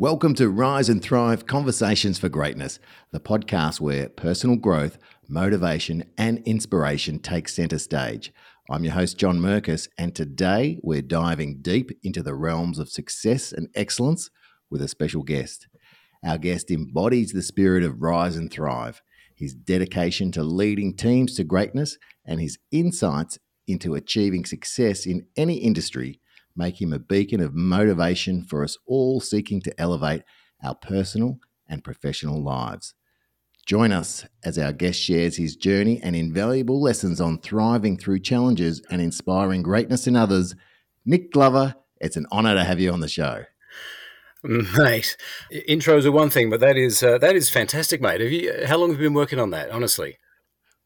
Welcome to Rise and Thrive Conversations for Greatness, the podcast where personal growth, motivation, and inspiration take center stage. I'm your host, John Merkus, and today we're diving deep into the realms of success and excellence with a special guest. Our guest embodies the spirit of Rise and Thrive, his dedication to leading teams to greatness, and his insights into achieving success in any industry make him a beacon of motivation for us all seeking to elevate our personal and professional lives. Join us as our guest shares his journey and invaluable lessons on thriving through challenges and inspiring greatness in others. Nick Glover, it's an honor to have you on the show. Mate, intros are one thing, but that is uh, that is fantastic, mate. Have you? How long have you been working on that? Honestly.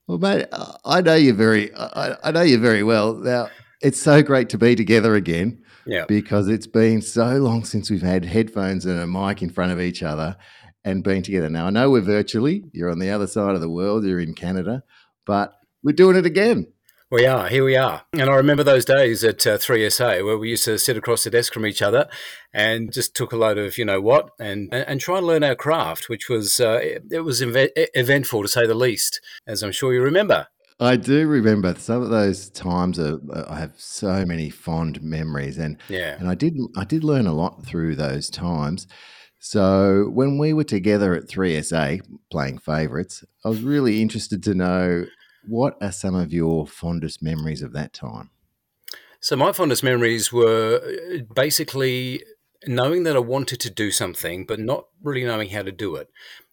Well, mate, I know you very, I, I know you very well. Now, it's so great to be together again. Yeah. Because it's been so long since we've had headphones and a mic in front of each other and been together. Now, I know we're virtually, you're on the other side of the world, you're in Canada, but we're doing it again. We are, here we are. And I remember those days at uh, 3SA where we used to sit across the desk from each other and just took a load of, you know what, and and try and learn our craft, which was, uh, it, it was eventful to say the least, as I'm sure you remember. I do remember some of those times. Are, I have so many fond memories, and yeah, and I did I did learn a lot through those times. So when we were together at 3SA playing favourites, I was really interested to know what are some of your fondest memories of that time. So my fondest memories were uh, basically knowing that I wanted to do something, but not really knowing how to do it.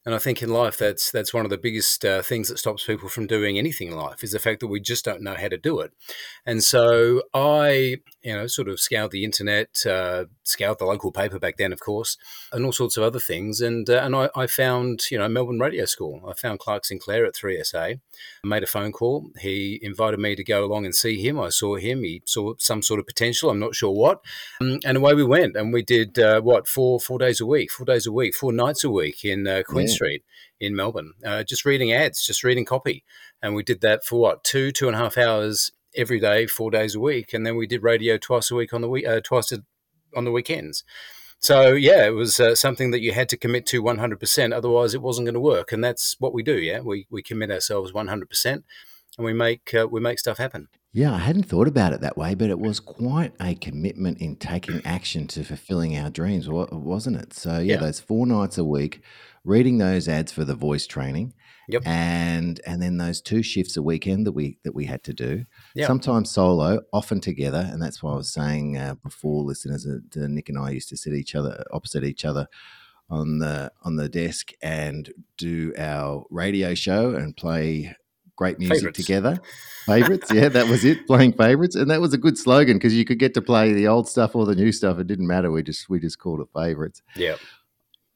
And I think in life, that's that's one of the biggest uh, things that stops people from doing anything in life is the fact that we just don't know how to do it. And so I, you know, sort of scoured the internet, uh, scoured the local paper back then, of course, and all sorts of other things. And uh, and I, I, found, you know, Melbourne Radio School. I found Clark Sinclair at 3SA. made a phone call. He invited me to go along and see him. I saw him. He saw some sort of potential. I'm not sure what. Um, and away we went. And we did uh, what four four days a week, four days a week, four nights a week in uh, Queen Street in Melbourne, uh, just reading ads, just reading copy. And we did that for what, two, two and a half hours every day, four days a week. And then we did radio twice a week on the week, uh, twice a, on the weekends. So yeah, it was uh, something that you had to commit to 100%. Otherwise, it wasn't going to work. And that's what we do. Yeah, we we commit ourselves 100%, and we make uh, we make stuff happen. Yeah, I hadn't thought about it that way, but it was quite a commitment in taking action to fulfilling our dreams, wasn't it? So yeah, yeah. those four nights a week, reading those ads for the voice training. Yep. And and then those two shifts a weekend that we that we had to do. Yep. Sometimes solo, often together, and that's why I was saying uh, before, listeners, that uh, Nick and I used to sit each other opposite each other on the on the desk and do our radio show and play great music favorites. together. Favorites, yeah, that was it. Playing favorites, and that was a good slogan because you could get to play the old stuff or the new stuff. It didn't matter. We just we just called it favorites. Yeah.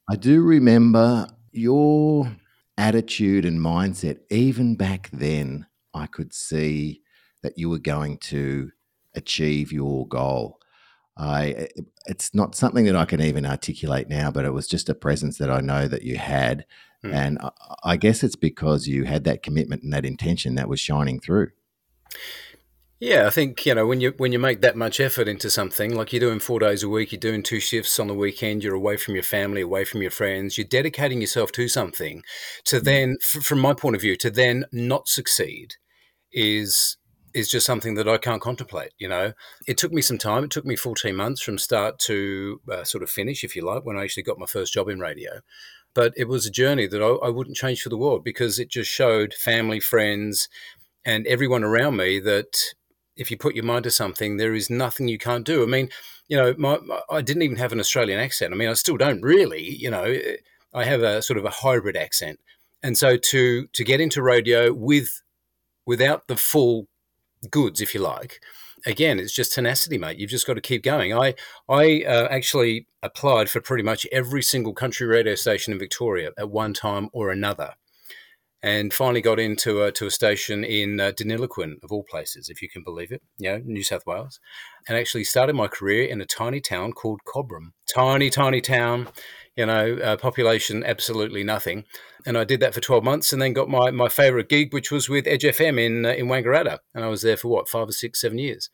I do remember your attitude and mindset. Even back then, I could see that you were going to achieve your goal. I it's not something that I can even articulate now, but it was just a presence that I know that you had, mm. and I, I guess it's because you had that commitment and that intention that was shining through. Yeah, I think you know when you when you make that much effort into something, like you're doing four days a week, you're doing two shifts on the weekend, you're away from your family, away from your friends, you're dedicating yourself to something. To mm. then, f- from my point of view, to then not succeed is is just something that I can't contemplate. You know, it took me some time. It took me 14 months from start to uh, sort of finish, if you like, when I actually got my first job in radio. But it was a journey that I, I wouldn't change for the world because it just showed family, friends, and everyone around me that if you put your mind to something, there is nothing you can't do. I mean, you know, my, my, I didn't even have an Australian accent. I mean, I still don't really. You know, I have a sort of a hybrid accent, and so to to get into rodeo with without the full goods, if you like, again, it's just tenacity, mate. You've just got to keep going. I I uh, actually applied for pretty much every single country radio station in Victoria at one time or another and finally got into a, to a station in uh, Deniliquin, of all places, if you can believe it, you know, New South Wales, and actually started my career in a tiny town called Cobram. Tiny, tiny town, you know, uh, population absolutely nothing. And I did that for 12 months and then got my, my favourite gig, which was with Edge FM in, uh, in Wangaratta. And I was there for what, five or six, seven years.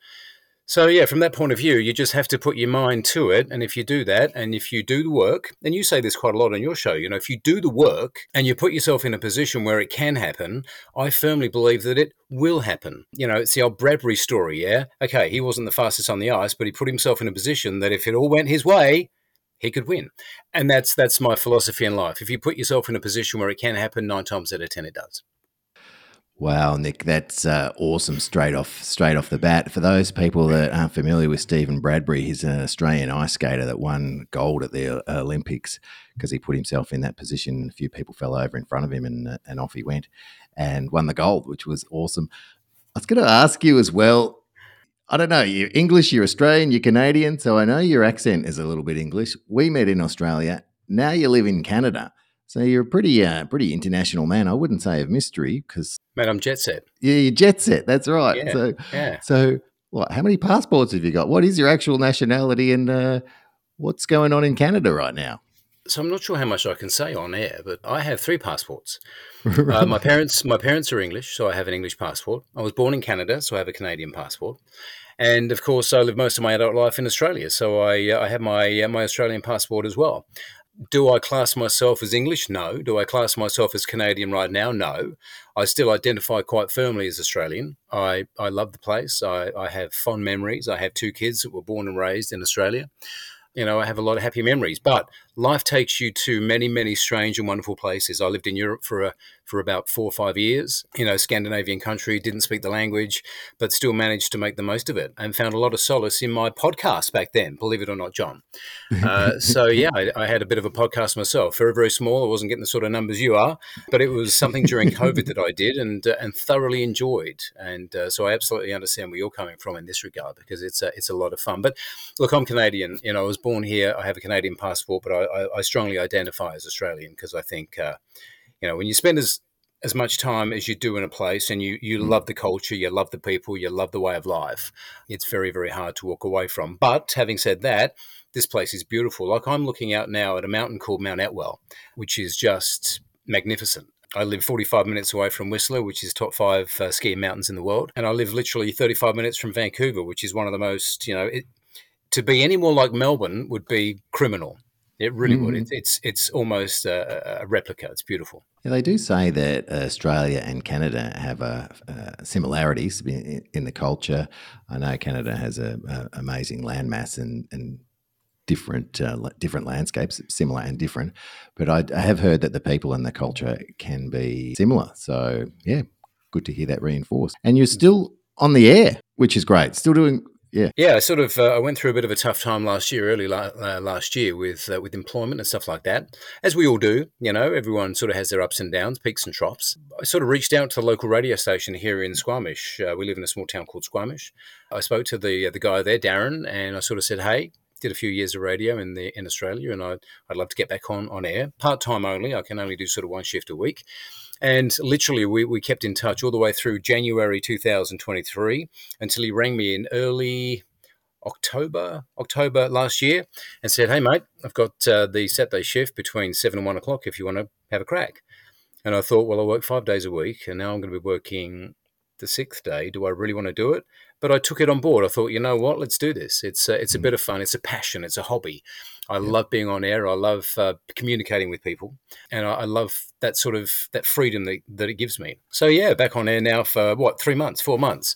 So, yeah, from that point of view, you just have to put your mind to it. And if you do that, and if you do the work, and you say this quite a lot on your show, you know, if you do the work and you put yourself in a position where it can happen, I firmly believe that it will happen. You know, it's the old Bradbury story, yeah? Okay, he wasn't the fastest on the ice, but he put himself in a position that if it all went his way, he could win. And that's that's my philosophy in life. If you put yourself in a position where it can happen, nine times out of ten it does. Wow, Nick, that's uh, awesome! Straight off, straight off the bat. For those people that aren't familiar with Steven Bradbury, he's an Australian ice skater that won gold at the uh, Olympics because he put himself in that position. A few people fell over in front of him, and and off he went, and won the gold, which was awesome. I was going to ask you as well. I don't know. You're English, you're Australian, you're Canadian, so I know your accent is a little bit English. We met in Australia. Now you live in Canada. So you're a pretty, uh, pretty international man. I wouldn't say of mystery because, man, I'm jet set. Yeah, you're jet set. That's right. Yeah, so, yeah. So, what? How many passports have you got? What is your actual nationality, and uh, what's going on in Canada right now? So I'm not sure how much I can say on air, but I have three passports. uh, my parents, my parents are English, so I have an English passport. I was born in Canada, so I have a Canadian passport. And of course, I lived most of my adult life in Australia, so I, uh, I have my uh, my Australian passport as well do I class myself as English? No. Do I class myself as Canadian right now? No. I still identify quite firmly as Australian. I, I love the place. I, I have fond memories. I have two kids that were born and raised in Australia. You know, I have a lot of happy memories. But life takes you to many, many strange and wonderful places. I lived in Europe for a, for about four or five years. You know, Scandinavian country, didn't speak the language, but still managed to make the most of it and found a lot of solace in my podcast back then, believe it or not, John. Uh, so, yeah, I, I, had a bit of a podcast myself. Very, very small. I wasn't getting the sort of numbers you are, but it was something during COVID that I did and uh, and thoroughly enjoyed. And uh, so I absolutely understand where you're coming from in this regard because it's a, it's a lot of fun. But look, I'm Canadian. You know, I was born here. I have a Canadian passport, but I, I, I strongly identify as Australian because I think, uh, you know, when you spend as as much time as you do in a place and you, you mm. love the culture, you love the people, you love the way of life, it's very, very hard to walk away from. But having said that, this place is beautiful. Like I'm looking out now at a mountain called Mount Atwell, which is just magnificent. I live 45 minutes away from Whistler, which is top five uh, skiing mountains in the world. And I live literally 35 minutes from Vancouver, which is one of the most, you know, it, to be any more like Melbourne would be criminal. It really mm. would. It, it's it's almost a, a, replica. It's beautiful. Yeah, they do say that Australia and Canada have a, a similarities in, in, the culture. I know Canada has a, amazing landmass and, and different uh, different landscapes, similar and different. But I, I have heard that the people and the culture can be similar. So yeah, good to hear that reinforced. And you're still on the air, which is great. Still doing yeah, yeah. I sort of uh, I went through a bit of a tough time last year, early la- uh, last year with uh, with employment and stuff like that, as we all do. You know, everyone sort of has their ups and downs, peaks and troughs. I sort of reached out to the local radio station here in Squamish. Uh, we live in a small town called Squamish. I spoke to the uh, the guy there, Darren, and I sort of said, "Hey, did a few years of radio in the in Australia, and I'd, I'd love to get back on on air part time only. I can only do sort of one shift a week." And literally, we, we kept in touch all the way through January 2023 until he rang me in early October, October last year, and said, "Hey, mate, I've got uh, the Saturday shift between seven and one o'clock. If you want to have a crack." And I thought, well, I work five days a week, and now I'm going to be working the sixth day. Do I really want to do it? But I took it on board. I thought, you know what? Let's do this. It's uh, it's a mm. bit of fun. It's a passion. It's a hobby. I yeah. love being on air. I love uh, communicating with people, and I, I, love that sort of that freedom that, that it gives me. So yeah, back on air now for what three months, four months.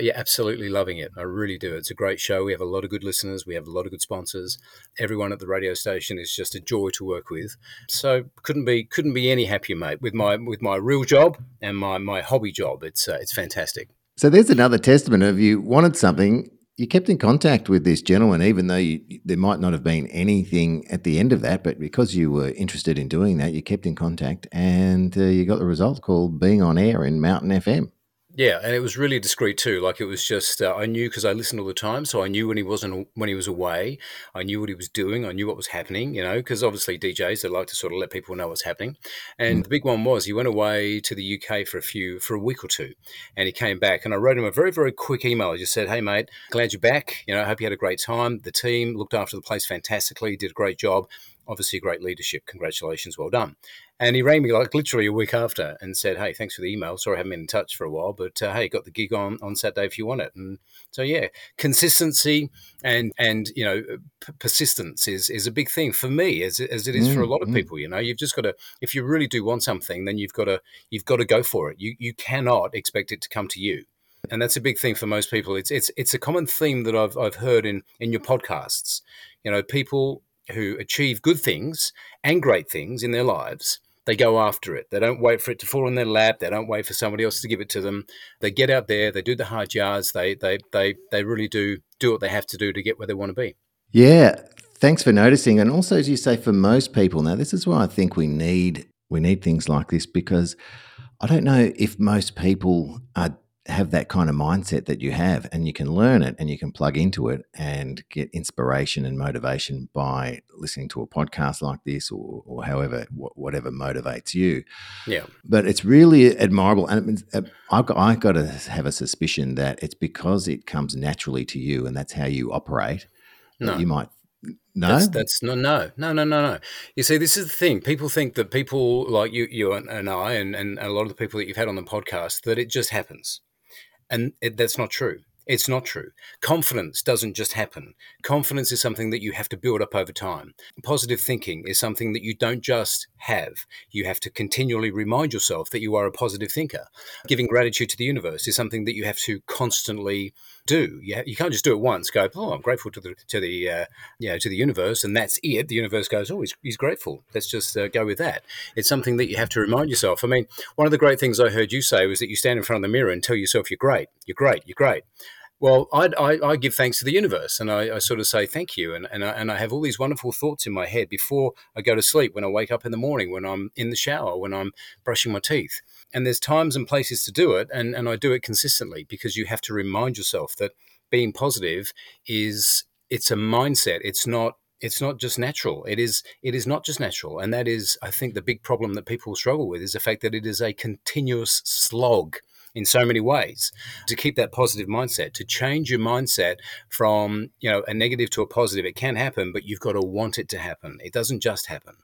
Yeah, absolutely loving it. I really do. It's a great show. We have a lot of good listeners. We have a lot of good sponsors. Everyone at the radio station is just a joy to work with. So couldn't be couldn't be any happier, mate. With my with my real job and my my hobby job, it's uh, it's fantastic. So there's another testament of you wanted something you kept in contact with this gentleman, even though you, there might not have been anything at the end of that, but because you were interested in doing that, you kept in contact and uh, you got the result called being on air in Mountain FM. Yeah, and it was really discreet too. Like it was just uh, I knew because I listened all the time, so I knew when he wasn't when he was away. I knew what he was doing. I knew what was happening. You know, because obviously DJs they like to sort of let people know what's happening. And mm. the big one was he went away to the UK for a few for a week or two, and he came back. And I wrote him a very very quick email. I just said, "Hey mate, glad you're back. You know, I hope you had a great time. The team looked after the place fantastically, did a great job." Obviously great leadership. Congratulations, well done. And he rang me like literally a week after and said, "Hey, thanks for the email. Sorry I haven't been in touch for a while, but uh, hey, got the gig on on Saturday if you want it." And so yeah, consistency and and you know p- persistence is is a big thing for me as as it is mm, for a lot of mm. people. You know, you've just got to if you really do want something, then you've got to you've got to go for it. You you cannot expect it to come to you and that's a big thing for most people. It's it's it's a common theme that I've I've heard in in your podcasts. You know, people who achieve good things and great things in their lives, they go after it. They don't wait for it to fall in their lap. They don't wait for somebody else to give it to them. They get out there. They do the hard yards. They they they they really do do what they have to do to get where they want to be. Yeah, thanks for noticing. And also, as you say, for most people now, this is why I think we need we need things like this because I don't know if most people are have that kind of mindset that you have and you can learn it and you can plug into it and get inspiration and motivation by listening to a podcast like this or, or however whatever motivates you yeah but it's really admirable and it, uh, I've, got, I've got to have a suspicion that it's because it comes naturally to you and that's how you operate no. you might no, that's, that's, no, no, no, no, no, no. You see, this is the thing. People think that people like you, you and, and I, and, and a lot of the people that you've had on the podcast, that it just happens. And it, that's not true. It's not true. Confidence doesn't just happen. Confidence is something that you have to build up over time. Positive thinking is something that you don't just have. You have to continually remind yourself that you are a positive thinker. Giving gratitude to the universe is something that you have to constantly do. You, you can't just do it once. Go, oh, I'm grateful to the to the uh, you know to the universe, and that's it. The universe goes, oh, he's, he's grateful. Let's just uh, go with that. It's something that you have to remind yourself. I mean, one of the great things I heard you say was that you stand in front of the mirror and tell yourself you're great, you're great, you're great. Well, I, I, I, give thanks to the universe and I, I, sort of say thank you. And, and, I, and I have all these wonderful thoughts in my head before I go to sleep, when I wake up in the morning, when I'm in the shower, when I'm brushing my teeth and there's times and places to do it and, and i do it consistently because you have to remind yourself that being positive is it's a mindset. It's not it's not just natural. It is it is not just natural. And that is i think the big problem that people struggle with is the fact that it is a continuous slog in so many ways. To keep that positive mindset to change your mindset from you know a negative to a positive it can happen but you've got to want it to happen. It doesn't just happen.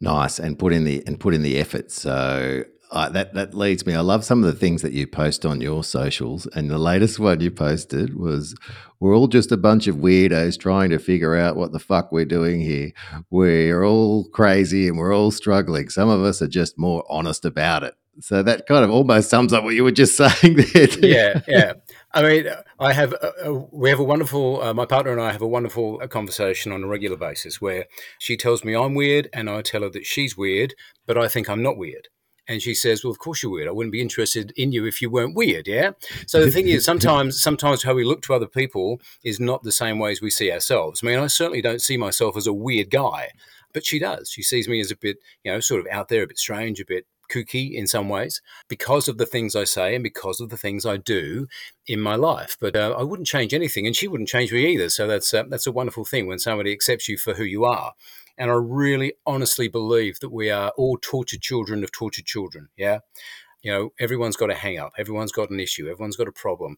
Nice and put in the and put in the effort. So uh, that that leads me. I love some of the things that you post on your socials, and the latest one you posted was, "We're all just a bunch of weirdos trying to figure out what the fuck we're doing here. We're all crazy and we're all struggling. Some of us are just more honest about it." So that kind of almost sums up what you were just saying there. Yeah, yeah. I mean, I have a, a, we have a wonderful. Uh, my partner and I have a wonderful uh, conversation on a regular basis where she tells me I'm weird, and I tell her that she's weird, but I think I'm not weird. And she says, "Well, of course you're weird. I wouldn't be interested in you if you weren't weird." Yeah. So the thing is, sometimes, sometimes how we look to other people is not the same way as we see ourselves. I mean, I certainly don't see myself as a weird guy, but she does. She sees me as a bit, you know, sort of out there, a bit strange, a bit kooky in some ways because of the things I say and because of the things I do in my life. But uh, I wouldn't change anything, and she wouldn't change me either. So that's uh, that's a wonderful thing when somebody accepts you for who you are. And I really honestly believe that we are all tortured children of tortured children. Yeah. You know, everyone's got a hang up, everyone's got an issue, everyone's got a problem.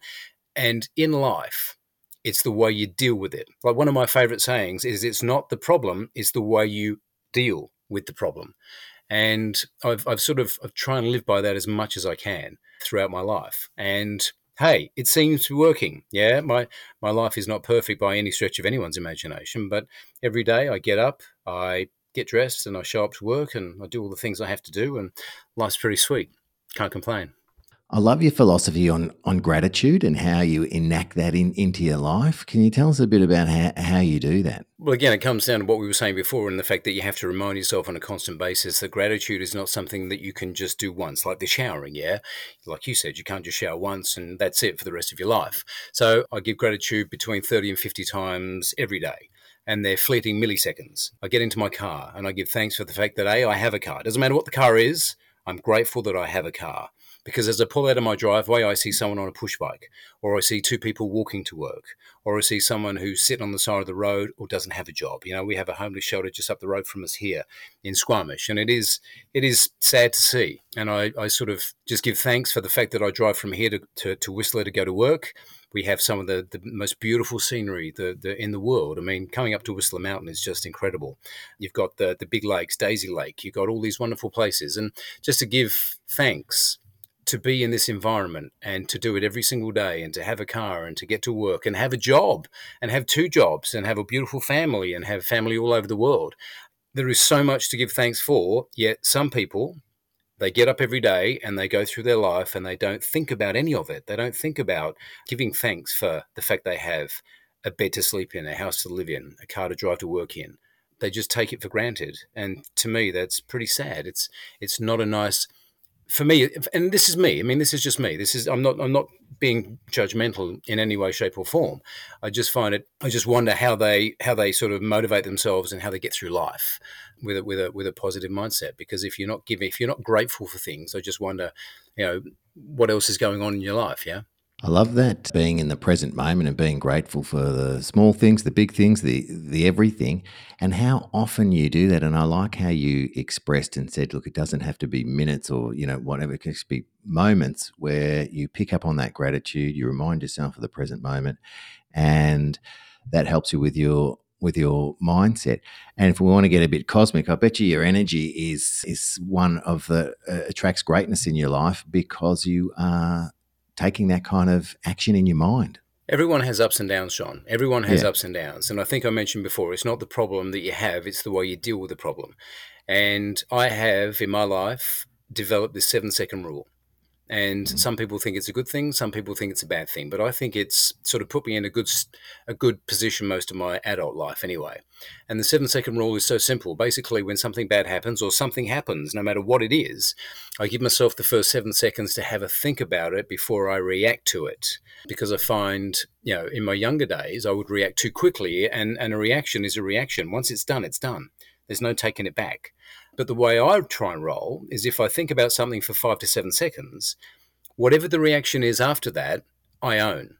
And in life, it's the way you deal with it. Like one of my favorite sayings is it's not the problem, it's the way you deal with the problem. And I've, I've sort of I've tried and live by that as much as I can throughout my life. And hey, it seems to be working. Yeah, my my life is not perfect by any stretch of anyone's imagination, but every day I get up, I get dressed, and I show up to work, and I do all the things I have to do, and life's pretty sweet. Can't complain. I love your philosophy on on gratitude and how you enact that in, into your life. Can you tell us a bit about how, how you do that? Well, again, it comes down to what we were saying before and the fact that you have to remind yourself on a constant basis that gratitude is not something that you can just do once, like the showering, yeah? Like you said, you can't just shower once and that's it for the rest of your life. So I give gratitude between 30 and 50 times every day and they're fleeting milliseconds. I get into my car and I give thanks for the fact that A, I have a car. It doesn't matter what the car is, I'm grateful that I have a car because as I pull out of my driveway, I see someone on a push bike, or I see two people walking to work, or I see someone who's sitting on the side of the road or doesn't have a job. You know, we have a homeless shelter just up the road from us here in Squamish, and it is it is sad to see. And I, I sort of just give thanks for the fact that I drive from here to, to, to Whistler to go to work We have some of the, the most beautiful scenery the, the, in the world. I mean, coming up to Whistler Mountain is just incredible. You've got the, the big lakes, Daisy Lake, you've got all these wonderful places. And just to give thanks to be in this environment and to do it every single day and to have a car and to get to work and have a job and have two jobs and have a beautiful family and have family all over the world. There is so much to give thanks for, yet some people they get up every day and they go through their life and they don't think about any of it. They don't think about giving thanks for the fact they have a bed to sleep in, a house to live in, a car to drive to work in. They just take it for granted. And to me that's pretty sad. It's it's not a nice for me, and this is me. I mean, this is just me. This is I'm not I'm not being judgmental in any way, shape, or form. I just find it. I just wonder how they how they sort of motivate themselves and how they get through life with a, with a with a positive mindset. Because if you're not giving, if you're not grateful for things, I just wonder, you know, what else is going on in your life. Yeah. I love that being in the present moment and being grateful for the small things, the big things, the the everything, and how often you do that. And I like how you expressed and said, "Look, it doesn't have to be minutes or you know whatever. It can just be moments where you pick up on that gratitude. You remind yourself of the present moment, and that helps you with your with your mindset. And if we want to get a bit cosmic, I bet you your energy is is one of the uh, attracts greatness in your life because you are taking that kind of action in your mind. Everyone has ups and downs, John. Everyone has yeah. ups and downs. And I think I mentioned before, it's not the problem that you have, it's the way you deal with the problem. And I have in my life developed this seven second rule. And mm-hmm. some people think it's a good thing, some people think it's a bad thing. But I think it's sort of put me in a good a good position most of my adult life anyway. And the seven second rule is so simple. Basically, when something bad happens or something happens, no matter what it is, I give myself the first seven seconds to have a think about it before I react to it. Because I find, you know, in my younger days, I would react too quickly, and, and a reaction is a reaction. Once it's done, it's done. There's no taking it back. But the way I try and roll is if I think about something for five to seven seconds, whatever the reaction is after that, I own.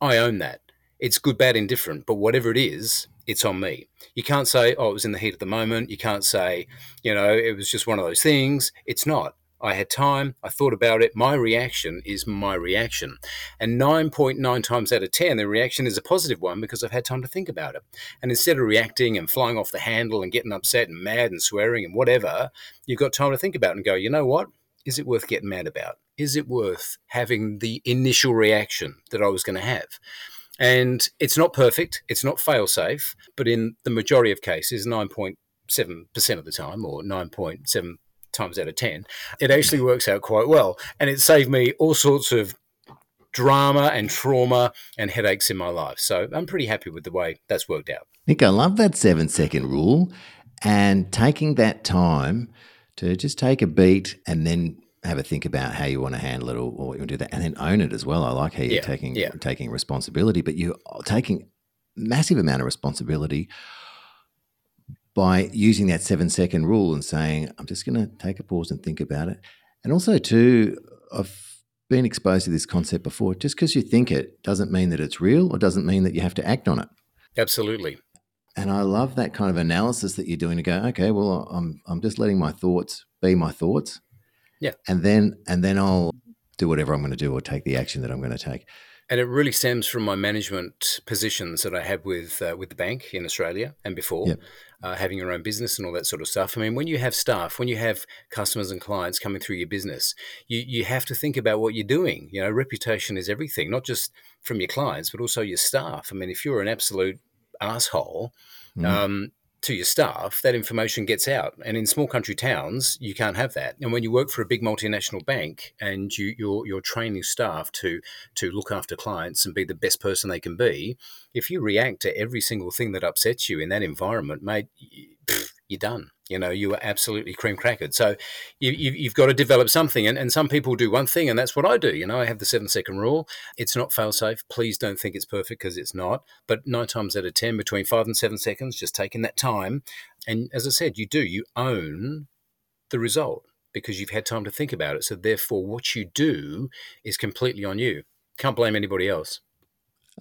I own that. It's good, bad, indifferent, but whatever it is, it's on me. You can't say, oh, it was in the heat of the moment. You can't say, you know, it was just one of those things. It's not. I had time, I thought about it. My reaction is my reaction. And 9.9 times out of 10, the reaction is a positive one because I've had time to think about it. And instead of reacting and flying off the handle and getting upset and mad and swearing and whatever, you've got time to think about and go, you know what? Is it worth getting mad about? Is it worth having the initial reaction that I was going to have? And it's not perfect, it's not fail safe, but in the majority of cases, 9.7% of the time or 9.7 times out of 10, it actually works out quite well. And it saved me all sorts of drama and trauma and headaches in my life. So I'm pretty happy with the way that's worked out. Nick, I love that seven second rule and taking that time to just take a beat and then have a think about how you want to handle it or, or you want to do that and then own it as well. I like how you're yeah, taking yeah. taking responsibility, but you're taking massive amount of responsibility by using that seven second rule and saying, I'm just going to take a pause and think about it. And also, too, I've been exposed to this concept before. Just because you think it doesn't mean that it's real or doesn't mean that you have to act on it. Absolutely. And I love that kind of analysis that you're doing to go, okay, well, I'm, I'm just letting my thoughts be my thoughts. Yeah. And then, and then I'll do whatever I'm going to do or take the action that I'm going to take. And it really stems from my management positions that I had with uh, with the bank in Australia and before, yep. uh, having your own business and all that sort of stuff. I mean, when you have staff, when you have customers and clients coming through your business, you you have to think about what you're doing. You know, reputation is everything, not just from your clients, but also your staff. I mean, if you're an absolute asshole, mm. um, to your staff, that information gets out. And in small country towns, you can't have that. And when you work for a big multinational bank and you, you're, you're training staff to to look after clients and be the best person they can be, if you react to every single thing that upsets you in that environment, mate, you're done. You know, you are absolutely cream crackered. So you, have got to develop something. And, and some people do one thing, and that's what I do. You know, I have the seven second rule. It's not fail safe. Please don't think it's perfect because it's not. But nine times out of 10, between five and seven seconds, just taking that time. And as I said, you do, you own the result because you've had time to think about it. So therefore, what you do is completely on you. Can't blame anybody else.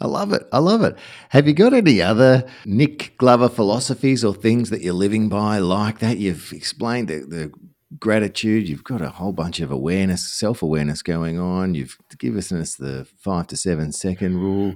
I love it. I love it. Have you got any other Nick Glover philosophies or things that you're living by like that? You've explained the, the gratitude. You've got a whole bunch of awareness, self awareness going on. You've given us the five to seven second rule.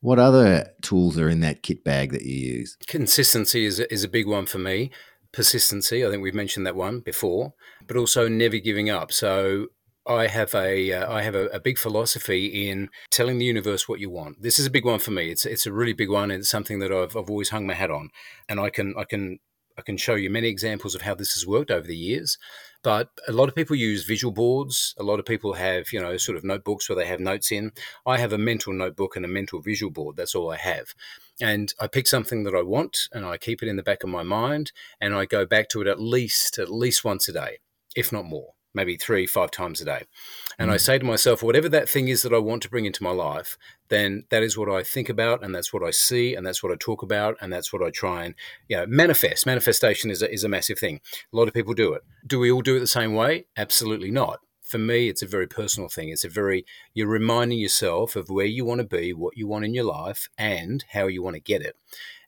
What other tools are in that kit bag that you use? Consistency is is a big one for me. Persistency, I think we've mentioned that one before, but also never giving up. So I have a uh, I have a, a, big philosophy in telling the universe what you want. This is a big one for me. It's it's a really big one, and it's something that I've, I've always hung my hat on. And I can I can I can show you many examples of how this has worked over the years. But a lot of people use visual boards. A lot of people have you know sort of notebooks where they have notes in. I have a mental notebook and a mental visual board. That's all I have. And I pick something that I want, and I keep it in the back of my mind, and I go back to it at least at least once a day, if not more maybe three, five times a day. And mm. I say to myself, whatever that thing is that I want to bring into my life, then that is what I think about, and that's what I see, and that's what I talk about, and that's what I try and you know manifest. Manifestation is a, is a massive thing. A lot of people do it. Do we all do it the same way? Absolutely not. For me, it's a very personal thing. It's a very you're reminding yourself of where you want to be, what you want in your life, and how you want to get it.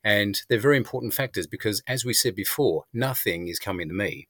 And they're very important factors because, as we said before, nothing is coming to me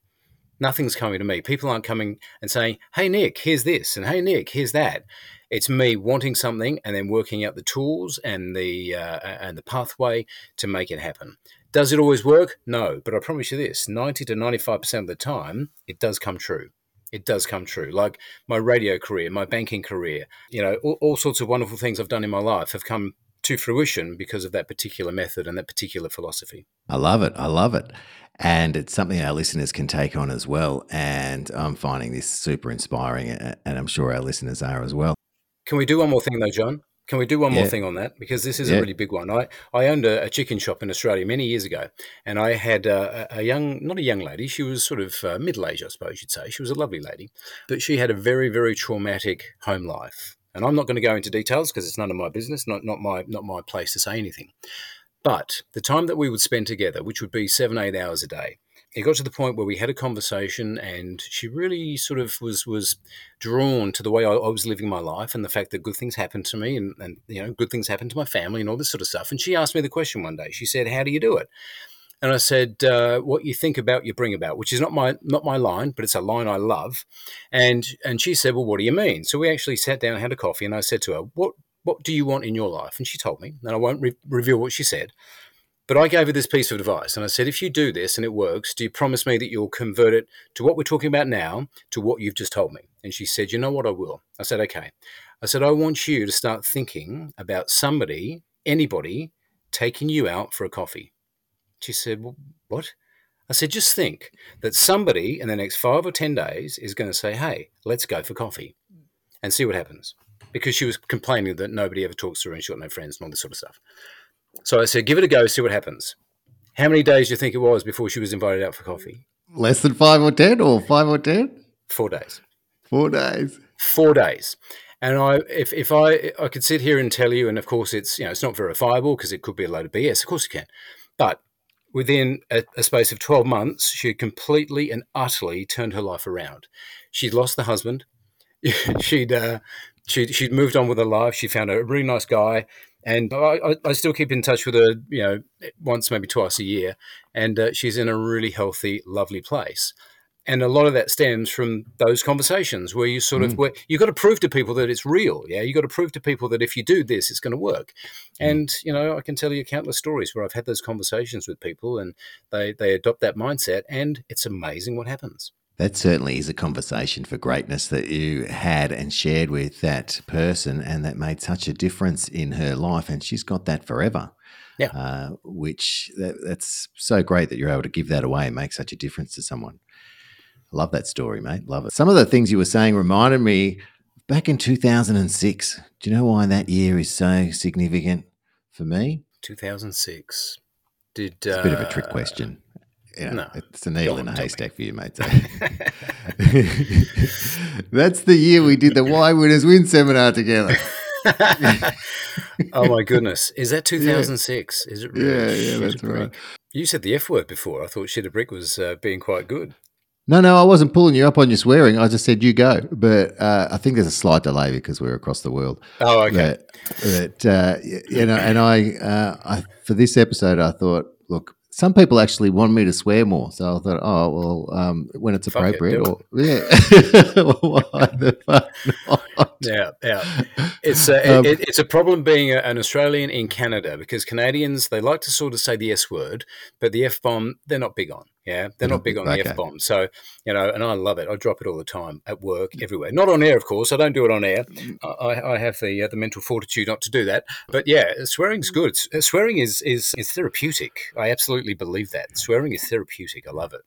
Nothing's coming to me. People aren't coming and saying, "Hey Nick, here's this," and "Hey Nick, here's that." It's me wanting something and then working out the tools and the uh, and the pathway to make it happen. Does it always work? No, but I promise you this: ninety to ninety-five percent of the time, it does come true. It does come true. Like my radio career, my banking career, you know, all, all sorts of wonderful things I've done in my life have come to fruition because of that particular method and that particular philosophy. I love it. I love it. And it's something our listeners can take on as well. And I'm finding this super inspiring, and I'm sure our listeners are as well. Can we do one more thing, though, John? Can we do one yeah. more thing on that? Because this is yeah. a really big one. I, I owned a, a, chicken shop in Australia many years ago, and I had a, a young, not a young lady, she was sort of uh, middle age, I suppose you'd say. She was a lovely lady, but she had a very, very traumatic home life. And I'm not going to go into details because it's none of my business, not, not, my, not my place to say anything. But the time that we would spend together, which would be seven, eight hours a day, it got to the point where we had a conversation and she really sort of was was drawn to the way I, I, was living my life and the fact that good things happened to me and, and you know good things happened to my family and all this sort of stuff and she asked me the question one day she said how do you do it and I said, uh, "What you think about, you bring about," which is not my not my line, but it's a line I love. And and she said, "Well, what do you mean?" So we actually sat down, had a coffee, and I said to her, "What what do you want in your life?" And she told me, and I won't re- reveal what she said. But I gave her this piece of advice, and I said, "If you do this and it works, do you promise me that you'll convert it to what we're talking about now to what you've just told me?" And she said, "You know what? I will." I said, "Okay." I said, "I want you to start thinking about somebody, anybody, taking you out for a coffee." She said, well, What? I said, Just think that somebody in the next five or 10 days is going to say, Hey, let's go for coffee and see what happens. Because she was complaining that nobody ever talks to her and she got no friends and all this sort of stuff. So I said, Give it a go, see what happens. How many days do you think it was before she was invited out for coffee? Less than five or 10 or five or 10? Four days. Four days. Four days. And I, if, if I, I could sit here and tell you, and of course it's, you know, it's not verifiable because it could be a load of BS. Of course it can. But within a, a, space of 12 months, she had completely and utterly turned her life around. She'd lost the husband. she'd, uh, she'd, she'd moved on with her life. She found a really nice guy. And I, I still keep in touch with her, you know, once, maybe twice a year. And uh, she's in a really healthy, lovely place and a lot of that stems from those conversations where you sort of mm. where you've got to prove to people that it's real yeah you got to prove to people that if you do this it's going to work mm. and you know i can tell you countless stories where i've had those conversations with people and they they adopt that mindset and it's amazing what happens that certainly is a conversation for greatness that you had and shared with that person and that made such a difference in her life and she's got that forever yeah uh, which that, that's so great that you're able to give that away and make such a difference to someone Love that story, mate. Love it. Some of the things you were saying reminded me back in 2006. Do you know why that year is so significant for me? 2006. Did it's a bit of a trick uh, no, it's a needle in a haystack me. for you, mate. So. That's the year we did the Why Winners Win seminar together. oh my goodness! Is that 2006? Yeah. Is it? Really? Yeah, yeah, that's right. You said the F word before. I thought shit a brick was uh, being quite good. No, no, I wasn't pulling you up on your swearing. I just said you go. But uh, I think there's a slight delay because we're across the world. Oh, okay. But, but uh, you know, and I, uh, I, for this episode, I thought, look, some people actually want me to swear more. So I thought, oh well, um, when it's Fuck appropriate, do or yeah, why the fuck not? Yeah, yeah. It's a, Um, it, it's a problem being a, an Australian in Canada because Canadians they like to sort of say the S word, but the F bomb they're not big on. Yeah, they're not big on the Okay. F bomb. So you know, and I love it. I drop it all the time at work, everywhere. Not on air, of course. I don't do it on air. I, I have the uh, the mental fortitude not to do that. But yeah, swearing's good. Uh, Swearing is is is therapeutic. I absolutely believe that. Swearing is therapeutic. I love it.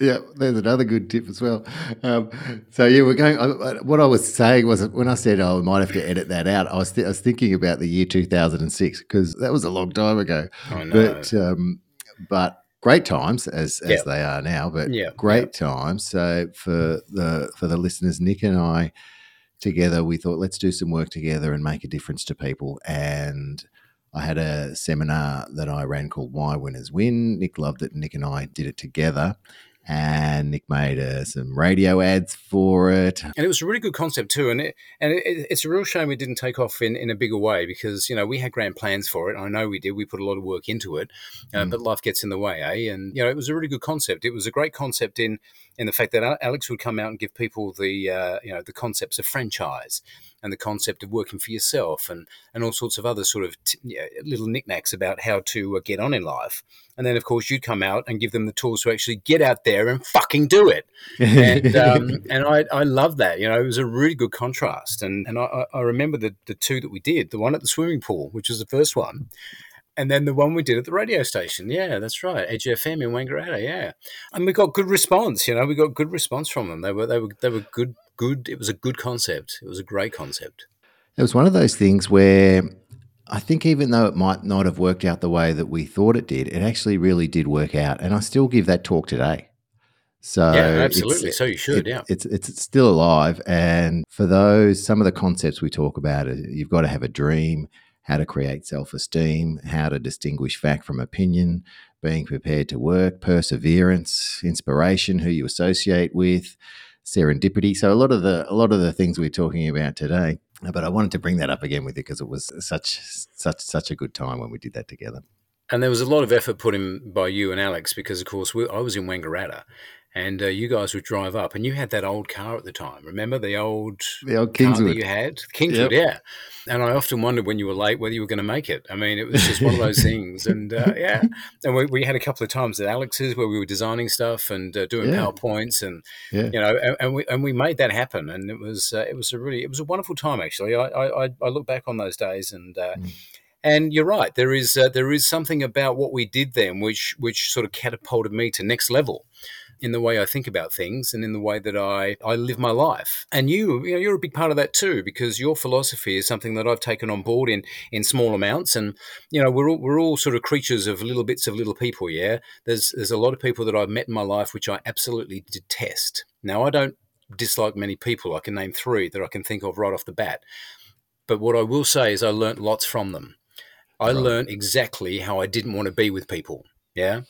Yeah, there's another good tip as well. Um, so yeah, we're going. I, I- what I was saying was when I said, "Oh, we might have to edit that out," I was, th- I was thinking about the year 2006 because that was a long time ago. I know. But um, but great times as as they are now. But great times. So for mm. the for the listeners, Nick and I together, we thought let's do some work together and make a difference to people. And I had a seminar that I ran called Why Winners Win. Nick loved it. Nick and I did it together. And Nick made uh, some radio ads for it. and it was a really good concept too. And it, and it, it's a real shame it didn't take off in, in a bigger way because you know we had grand plans for it. I know we did. We put a lot of work into it, uh, Mm. but life gets in the way, eh? And you know it was a really good concept. It was a great concept in in the fact that Alex would come out and give people the uh, you know the concepts of franchise and the concept of working for yourself and and all sorts of other sort of t- little knickknacks about how to uh, get on in life. And then of course you'd come out and give them the tools to actually get out there and fucking do it and um, and I, I love that. You know, it was a really good contrast. And and I, I I remember the the two that we did, the one at the swimming pool, which was the first one, and then the one we did at the radio station. Yeah, that's right, Edge FM in Wangaratta. Yeah, and we got good response. You know, we got good response from them. They were they were they were good. Good. It was a good concept. It was a great concept. It was one of those things where I think even though it might not have worked out the way that we thought it did, it actually really did work out. And I still give that talk today. So yeah, absolutely. so you should. it- yeah. it's it's still alive. And for those, some of the concepts we talk about, you've got to have a dream, how to create self esteem, how to distinguish fact from opinion, being prepared to work, perseverance, inspiration, who you associate with, serendipity. So a lot of the a lot of the things we're talking about today. But I wanted to bring that up again with you because it was such such such a good time when we did that together. And there was a lot of effort put in by you and Alex because, of course, we, I was in Wangaratta, and uh, you guys would drive up, and you had that old car at the time. Remember the old The old car that Kingswood. you had, Kingswood, yeah. And I often wondered when you were late whether you were going to make it. I mean, it was just one of those things, and uh, yeah. And we, we had a couple of times at Alex's where we were designing stuff and uh, doing Yeah. powerpoints, and Yeah. you know, and, and we and we made that happen, and it was uh, it was a really it was a wonderful time actually. I I, I- I look back on those days and. Uh, Mm. and you're right. There is uh, there is something about what we did then, which which sort of catapulted me to next level in the way I think about things and in the way that I, I live my life. And you, you know, you're a big part of that too, because your philosophy is something that I've taken on board in in small amounts. And you know, we're all we're all sort of creatures of little bits of little people. Yeah, there's there's a lot of people that I've met in my life which I absolutely detest. Now I don't dislike many people. I can name three that I can think of right off the bat. But what I will say is I learnt lots from them. I Right. learned exactly how I didn't want to be with people. Yeah.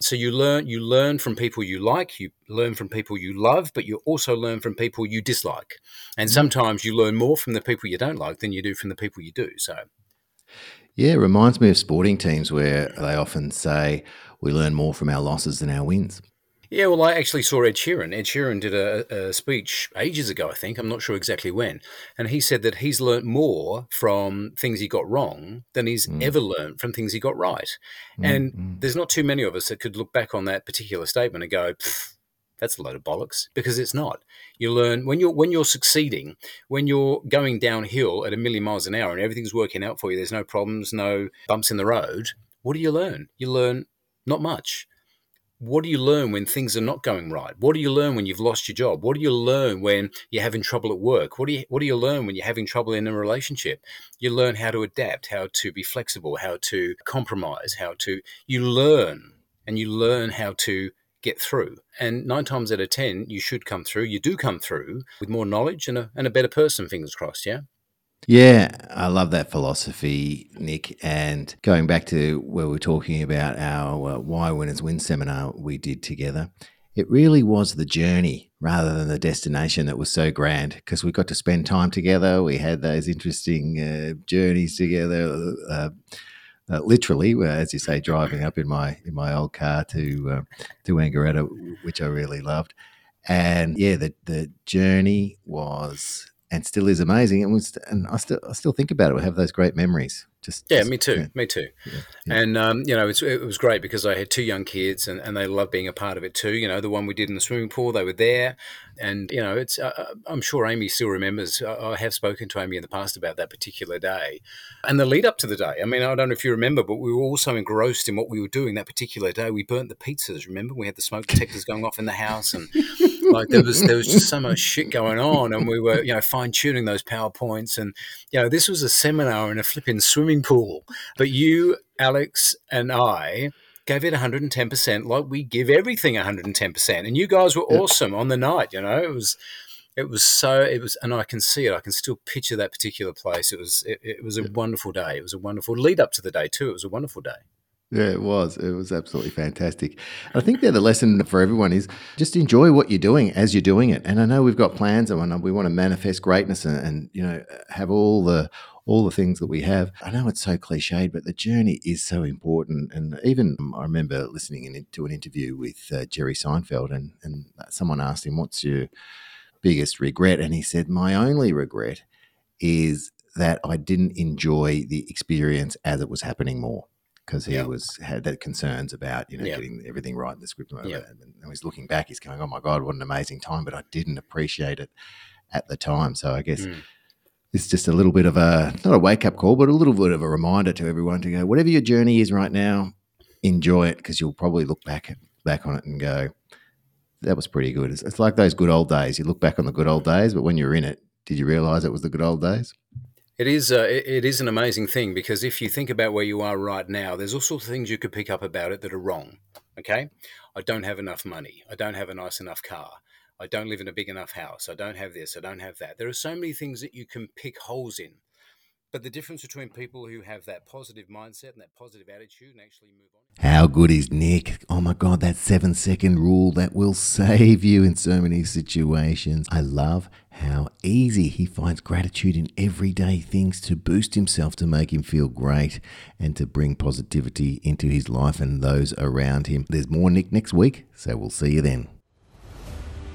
So you learn you learn from people you like, you learn from people you love, but you also learn from people you dislike. And Mm. sometimes you learn more from the people you don't like than you do from the people you do. So Yeah, it reminds me of sporting teams where they often say we learn more from our losses than our wins. Yeah, well, I actually saw Ed Sheeran. Ed Sheeran did a, a speech ages ago, I think. I'm not sure exactly when. And he said that he's learnt more from things he got wrong than he's Mm. ever learnt from things he got right. And there's not too many of us that could look back on that particular statement and go, that's a load of bollocks, because it's not. You learn when you're when you're succeeding, when you're going downhill at a million miles an hour and everything's working out for you. There's no problems, no bumps in the road. What do you learn? You learn not much what do you learn when things are not going right? What do you learn when you've lost your job? What do you learn when you're having trouble at work? What do you what do you learn when you're having trouble in a relationship? You learn how to adapt, how to be flexible, how to compromise, how to you learn and you learn how to get through. And nine times out of ten, you should come through. You do come through with more knowledge and a, and a better person. Fingers crossed. Yeah. Yeah, I love that philosophy, Nick. And going back to where we're talking about our uh, Why Winners Win seminar we did together, it really was the journey rather than the destination that was so grand because we got to spend time together. We had those interesting uh, journeys together. Uh, uh, literally, as you say, driving up in my in my old car to uh, to Wangaratta, which I really loved. And yeah, the the journey was and still is amazing. And was and I still I still think about it. We have those great memories. Just yeah, just, me too, yeah. me too. Yeah, yeah. And um, you know, it's, it was great because I had two young kids, and, and they loved being a part of it too. You know, the one we did in the swimming pool, they were there, and you know, it's uh, uh I'm sure Amy still remembers. I have spoken to Amy in the past about that particular day, and the lead up to the day. I mean, I don't know if you remember, but we were also engrossed in what we were doing that particular day. We burnt the pizzas. Remember, we had the smoke detectors going off in the house, and like there was there was just so much shit going on, and we were you know fine tuning those powerpoints, and you know, this was a seminar in a flipping swimming pool. But you, Alex, and I gave it 110%, like we give everything 110%. And you guys were awesome on the night, you know, it was. It was so. It was, and I can see it. I can still picture that particular place. It was. It, it was a wonderful day. It was a wonderful lead up to the day too. It was a wonderful day. Yeah, it was. It was absolutely fantastic. I think that the lesson for everyone is just enjoy what you're doing as you're doing it. And I know we've got plans and we want to manifest greatness and, and you know have all the all the things that we have. I know it's so cliched, but the journey is so important. And even um, I remember listening in, to an interview with uh, Jerry Seinfeld, and and someone asked him, "What's your biggest regret?" And he said, "My only regret is." That I didn't enjoy the experience as it was happening more because he Yeah. was had that concerns about you know Yeah. getting everything right in the script and, and and he's looking back he's going oh my god what an amazing time but I didn't appreciate it at the time so I guess Mm. it's just a little bit of a not a wake up call but a little bit of a reminder to everyone to go whatever your journey is right now enjoy it because you'll probably look back back on it and go that was pretty good it's, it's like those good old days you look back on the good old days but when you're in it did you realize it was the good old days It is. Uh, it, it is an amazing thing because if you think about where you are right now, there's all sorts of things you could pick up about it that are wrong. Okay, I don't have enough money. I don't have a nice enough car. I don't live in a big enough house. I don't have this. I don't have that. There are so many things that you can pick holes in. But the difference between people who have that positive mindset and that positive attitude and actually move on. How good is Nick? Oh my God, that seven second rule that will save you in so many situations. I love how easy he finds gratitude in everyday things to boost himself, to make him feel great, and to bring positivity into his life and those around him. There's more Nick next week, so we'll see you then.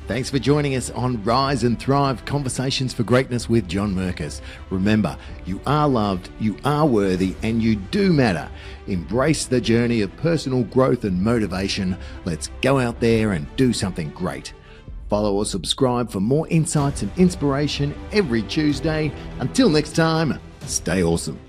Thanks for joining us on Rise and Thrive Conversations for Greatness with John Merkus. Remember, you are loved, you are worthy, and you do matter. Embrace the journey of personal growth and motivation. Let's go out there and do something great. Follow or subscribe for more insights and inspiration every Tuesday. Until next time, stay awesome.